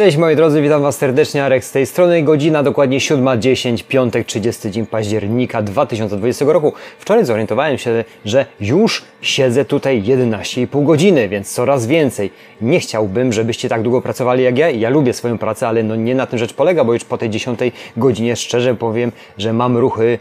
Cześć moi drodzy, witam Was serdecznie, Arek z tej strony. Godzina dokładnie 7.10, piątek, 30 dzień października 2020 roku. Wczoraj zorientowałem się, że już siedzę tutaj 11,5 godziny, więc coraz więcej. Nie chciałbym, żebyście tak długo pracowali jak ja. Ja lubię swoją pracę, ale no nie na tym rzecz polega, bo już po tej 10 godzinie szczerze powiem, że mam ruchy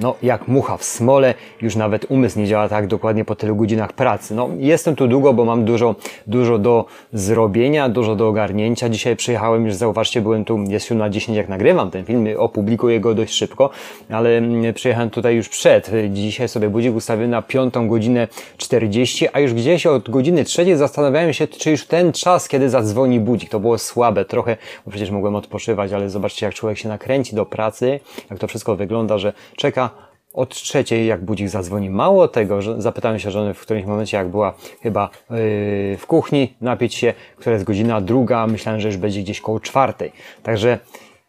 no, jak mucha w smole, już nawet umysł nie działa tak dokładnie po tylu godzinach pracy. No, jestem tu długo, bo mam dużo, dużo do zrobienia, dużo do ogarnięcia. Dzisiaj przyjechałem, już zauważcie, byłem tu, jest na 10 jak nagrywam ten film, opublikuję go dość szybko, ale mm, przyjechałem tutaj już przed. Dzisiaj sobie budzik ustawiłem na 5 godzinę 40, a już gdzieś od godziny trzeciej zastanawiałem się, czy już ten czas, kiedy zadzwoni budzik, to było słabe trochę, bo przecież mogłem odpoczywać, ale zobaczcie, jak człowiek się nakręci do pracy, jak to wszystko wygląda, że czeka od trzeciej, jak budzik zadzwoni. Mało tego, że zapytałem się żony w którymś momencie, jak była chyba yy, w kuchni, napić się, która jest godzina druga, myślałem, że już będzie gdzieś koło czwartej. Także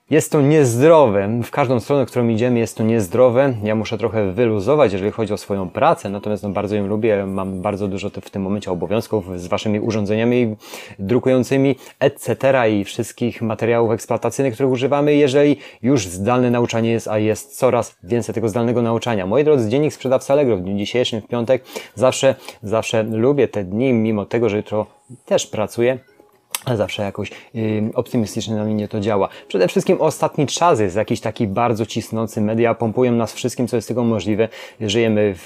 jest to niezdrowe. W każdą stronę, którą idziemy, jest to niezdrowe. Ja muszę trochę wyluzować, jeżeli chodzi o swoją pracę, natomiast no, bardzo ją lubię. Mam bardzo dużo w tym momencie obowiązków z waszymi urządzeniami drukującymi, etc. i wszystkich materiałów eksploatacyjnych, których używamy, jeżeli już zdalne nauczanie jest, a jest coraz więcej tego zdalnego nauczania. Moi drodzy, dziennik sprzedawca Allegro w dniu dzisiejszym, w piątek, zawsze, zawsze lubię te dni, mimo tego, że jutro też pracuję zawsze jakoś optymistycznie na mnie to działa. Przede wszystkim ostatni czas jest jakiś taki bardzo cisnący. Media pompują nas wszystkim, co jest tego możliwe. Żyjemy w,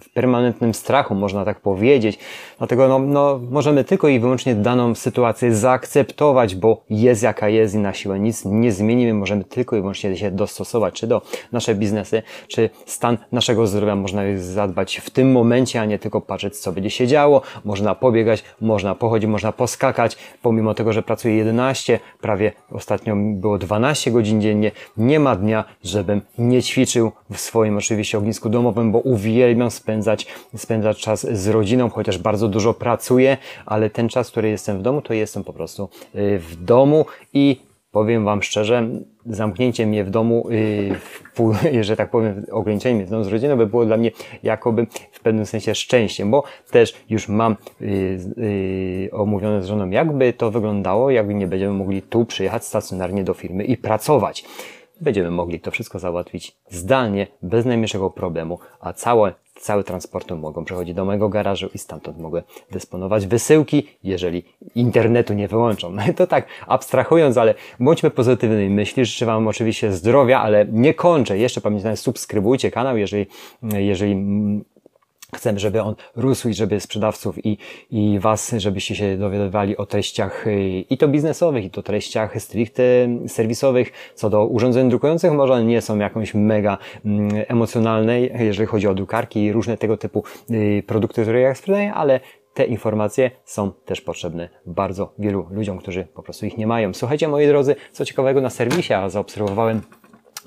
w permanentnym strachu, można tak powiedzieć. Dlatego no, no, możemy tylko i wyłącznie daną sytuację zaakceptować, bo jest jaka jest i na siłę nic nie zmienimy. Możemy tylko i wyłącznie się dostosować, czy do nasze biznesy, czy stan naszego zdrowia można zadbać w tym momencie, a nie tylko patrzeć, co będzie się działo. Można pobiegać, można pochodzić, można poskakać, pomimo tego, że pracuję 11, prawie ostatnio było 12 godzin dziennie, nie ma dnia, żebym nie ćwiczył w swoim oczywiście ognisku domowym, bo uwielbiam spędzać, spędzać czas z rodziną, chociaż bardzo dużo pracuję, ale ten czas, który jestem w domu, to jestem po prostu y, w domu i powiem Wam szczerze, zamknięcie mnie w domu, yy, że tak powiem, ograniczenie mnie w domu z rodziną by było dla mnie jakoby w pewnym sensie szczęściem, bo też już mam yy, yy, omówione z żoną, jakby to wyglądało, jakby nie będziemy mogli tu przyjechać stacjonarnie do firmy i pracować będziemy mogli to wszystko załatwić zdalnie, bez najmniejszego problemu, a całe, cały transportem mogą przechodzić do mojego garażu i stamtąd mogę dysponować wysyłki, jeżeli internetu nie wyłączą. To tak, abstrahując, ale bądźmy pozytywnej myśli. Życzę Wam oczywiście zdrowia, ale nie kończę. Jeszcze pamiętajcie, subskrybujcie kanał, jeżeli, jeżeli Chcemy, żeby on rósł i żeby sprzedawców i, i Was, żebyście się dowiadywali o treściach y, i to biznesowych, i to treściach stricte serwisowych. Co do urządzeń drukujących, może one nie są jakąś mega mm, emocjonalne, jeżeli chodzi o drukarki i różne tego typu y, produkty, które ja sprzedaję, ale te informacje są też potrzebne bardzo wielu ludziom, którzy po prostu ich nie mają. Słuchajcie, moi drodzy, co ciekawego na serwisie, a zaobserwowałem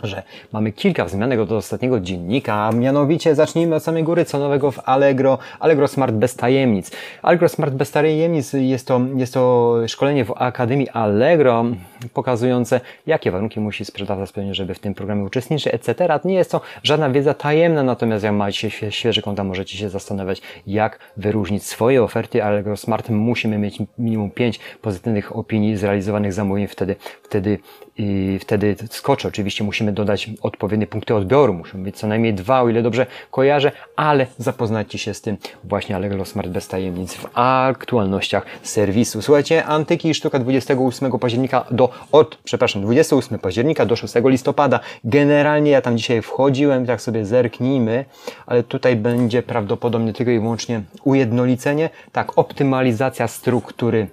że mamy kilka wzmianek od ostatniego dziennika, a mianowicie zacznijmy od samej góry, co nowego w Allegro, Allegro Smart bez tajemnic. Allegro Smart bez tajemnic jest to, jest to szkolenie w Akademii Allegro, pokazujące, jakie warunki musi sprzedawca spełnić, żeby w tym programie uczestniczyć, etc. Nie jest to żadna wiedza tajemna, natomiast jak macie świeży konta, możecie się zastanawiać, jak wyróżnić swoje oferty Allegro Smart. Musimy mieć minimum 5 pozytywnych opinii zrealizowanych zamówień, wtedy, wtedy, i wtedy skoczy. Oczywiście musimy musimy dodać odpowiednie punkty odbioru, muszą być co najmniej dwa, o ile dobrze kojarzę, ale zapoznajcie się z tym właśnie Allegro Smart bez tajemnic w aktualnościach serwisu. Słuchajcie, antyki sztuka 28 października do, od, przepraszam, 28 października do 6 listopada. Generalnie ja tam dzisiaj wchodziłem, tak sobie zerknijmy, ale tutaj będzie prawdopodobnie tylko i wyłącznie ujednolicenie, tak, optymalizacja struktury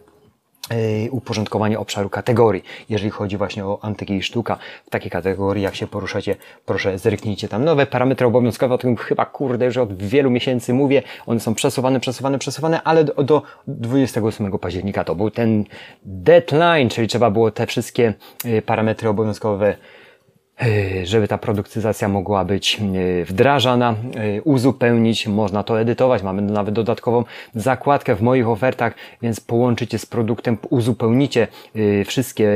uporządkowanie obszaru kategorii. Jeżeli chodzi właśnie o antyki i sztuka, w takiej kategorii jak się poruszacie, proszę zerknijcie tam nowe parametry obowiązkowe, o tym chyba kurde już od wielu miesięcy mówię, one są przesuwane, przesuwane, przesuwane, ale do, do 28 października to był ten deadline, czyli trzeba było te wszystkie e, parametry obowiązkowe żeby ta produktyzacja mogła być e, wdrażana, e, uzupełnić, można to edytować, mamy nawet dodatkową zakładkę w moich ofertach, więc połączycie z produktem, uzupełnicie wszystkie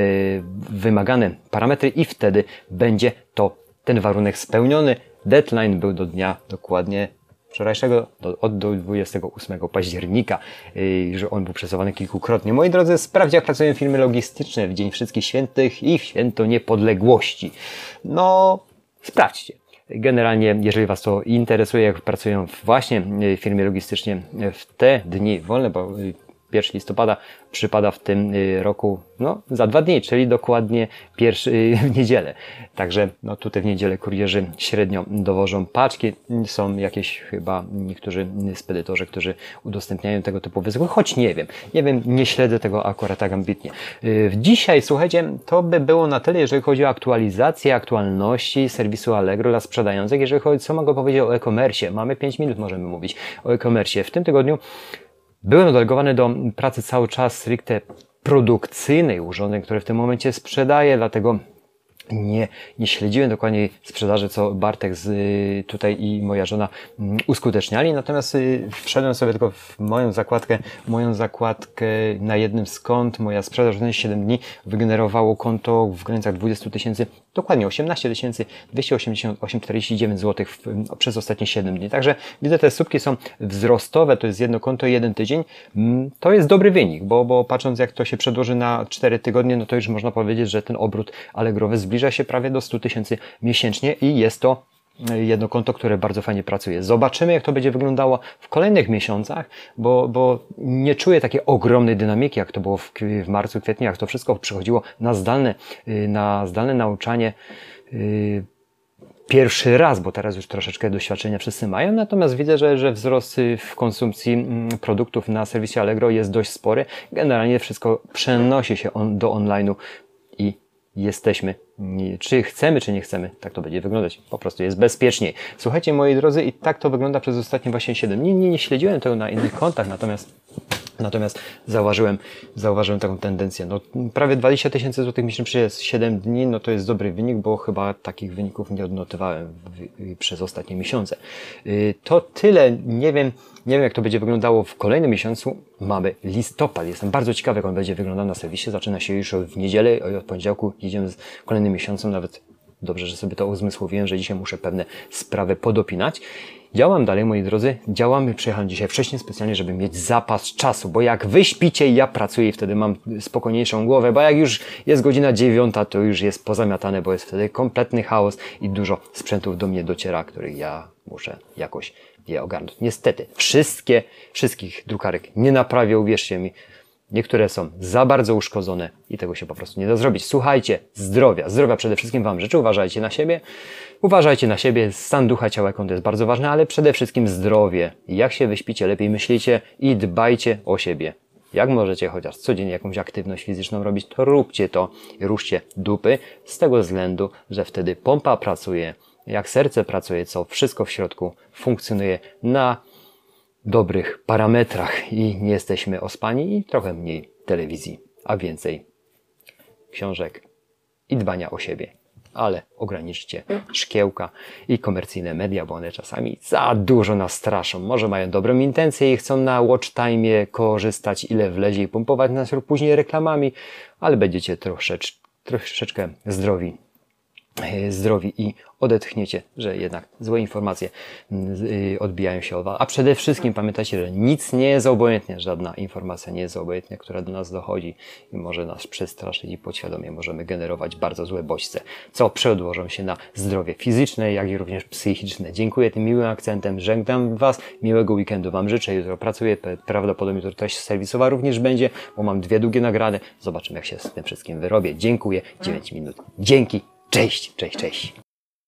wymagane parametry i wtedy będzie to ten warunek spełniony. Deadline był do dnia dokładnie wczorajszego do, od do 28 października, yy, że on był przesuwany kilkukrotnie. Moi drodzy, sprawdź jak pracują firmy logistyczne w Dzień Wszystkich Świętych i w Święto Niepodległości. No, sprawdźcie. Generalnie, jeżeli Was to interesuje, jak pracują właśnie w firmie logistycznie w te dni wolne, bo 1 listopada przypada w tym y, roku no, za dwa dni, czyli dokładnie pierwszy, y, w niedzielę. Także no, tutaj w niedzielę kurierzy średnio dowożą paczki. Są jakieś chyba niektórzy spedytorzy, którzy udostępniają tego typu wysyłki, choć nie wiem. Nie wiem, nie śledzę tego akurat tak ambitnie. Y, dzisiaj, słuchajcie, to by było na tyle, jeżeli chodzi o aktualizację aktualności serwisu Allegro dla sprzedających. Jeżeli chodzi, co mogę powiedzieć o e-commerce. Mamy 5 minut, możemy mówić o e-commerce. W tym tygodniu Byłem delegowany do pracy cały czas stricte produkcyjnej urządzeń, które w tym momencie sprzedaję, dlatego nie, nie śledziłem dokładnie sprzedaży, co Bartek z, y, tutaj i moja żona mm, uskuteczniali, natomiast y, wszedłem sobie tylko w moją zakładkę, moją zakładkę na jednym kont, moja sprzedaż w 7 dni wygenerowało konto w granicach 20 tysięcy, dokładnie 18 288,49 zł w, przez ostatnie 7 dni. Także widzę, te słupki są wzrostowe, to jest jedno konto, jeden tydzień. Mm, to jest dobry wynik, bo, bo patrząc jak to się przedłoży na 4 tygodnie, no to już można powiedzieć, że ten obrót Allegrowy zbliża zbliża się prawie do 100 tysięcy miesięcznie i jest to e, jedno konto, które bardzo fajnie pracuje. Zobaczymy, jak to będzie wyglądało w kolejnych miesiącach, bo, bo nie czuję takiej ogromnej dynamiki, jak to było w, w marcu, kwietniu, jak to wszystko przychodziło na zdalne, y, na zdalne nauczanie y, pierwszy raz, bo teraz już troszeczkę doświadczenia wszyscy mają, natomiast widzę, że, że wzrost w konsumpcji mm, produktów na serwisie Allegro jest dość spory. Generalnie wszystko przenosi się on do online'u i jesteśmy czy chcemy, czy nie chcemy, tak to będzie wyglądać. Po prostu jest bezpieczniej. Słuchajcie, moi drodzy, i tak to wygląda przez ostatnie właśnie 7 dni. Nie, nie śledziłem tego na innych kontach, natomiast Natomiast zauważyłem, zauważyłem taką tendencję. No, prawie 20 tysięcy złotych miesięcznie przez 7 dni, no to jest dobry wynik, bo chyba takich wyników nie odnotowałem w, przez ostatnie miesiące. Y, to tyle. Nie wiem, nie wiem jak to będzie wyglądało w kolejnym miesiącu. Mamy listopad. Jestem bardzo ciekawy, jak on będzie wyglądał na serwisie. Zaczyna się już w niedzielę, od poniedziałku jedziemy z kolejnym miesiącem, nawet Dobrze, że sobie to uzmysłowiłem, że dzisiaj muszę pewne sprawy podopinać. Działam dalej, moi drodzy. Działamy. Przyjechałem dzisiaj wcześniej specjalnie, żeby mieć zapas czasu, bo jak wy śpicie, ja pracuję i wtedy mam spokojniejszą głowę, bo jak już jest godzina dziewiąta, to już jest pozamiatane, bo jest wtedy kompletny chaos i dużo sprzętów do mnie dociera, których ja muszę jakoś je ogarnąć. Niestety, wszystkie, wszystkich drukarek nie naprawię, uwierzcie mi. Niektóre są za bardzo uszkodzone i tego się po prostu nie da zrobić. Słuchajcie, zdrowia. Zdrowia przede wszystkim Wam życzę. Uważajcie na siebie. Uważajcie na siebie. Stan ducha, ciała, to jest bardzo ważne, ale przede wszystkim zdrowie. Jak się wyśpicie, lepiej myślicie i dbajcie o siebie. Jak możecie chociaż codziennie jakąś aktywność fizyczną robić, to róbcie to i ruszcie dupy z tego względu, że wtedy pompa pracuje, jak serce pracuje, co wszystko w środku funkcjonuje na dobrych parametrach i nie jesteśmy ospani i trochę mniej telewizji, a więcej książek i dbania o siebie. Ale ograniczcie szkiełka i komercyjne media, bo one czasami za dużo nas straszą. Może mają dobrą intencję i chcą na watch time korzystać ile wlezie i pompować nas później reklamami, ale będziecie troszecz, troszeczkę zdrowi zdrowi i odetchniecie, że jednak złe informacje mm, y, odbijają się od Was. A przede wszystkim pamiętajcie, że nic nie jest obojętnie, żadna informacja nie jest obojętnia, która do nas dochodzi i może nas przestraszyć i podświadomie możemy generować bardzo złe bodźce, co przedłożą się na zdrowie fizyczne, jak i również psychiczne. Dziękuję tym miłym akcentem, żegnam Was, miłego weekendu Wam życzę, jutro pracuję, prawdopodobnie to treść serwisowa również będzie, bo mam dwie długie nagrane, zobaczymy jak się z tym wszystkim wyrobię. Dziękuję, 9 minut. Dzięki! Cześć, cześć, cześć.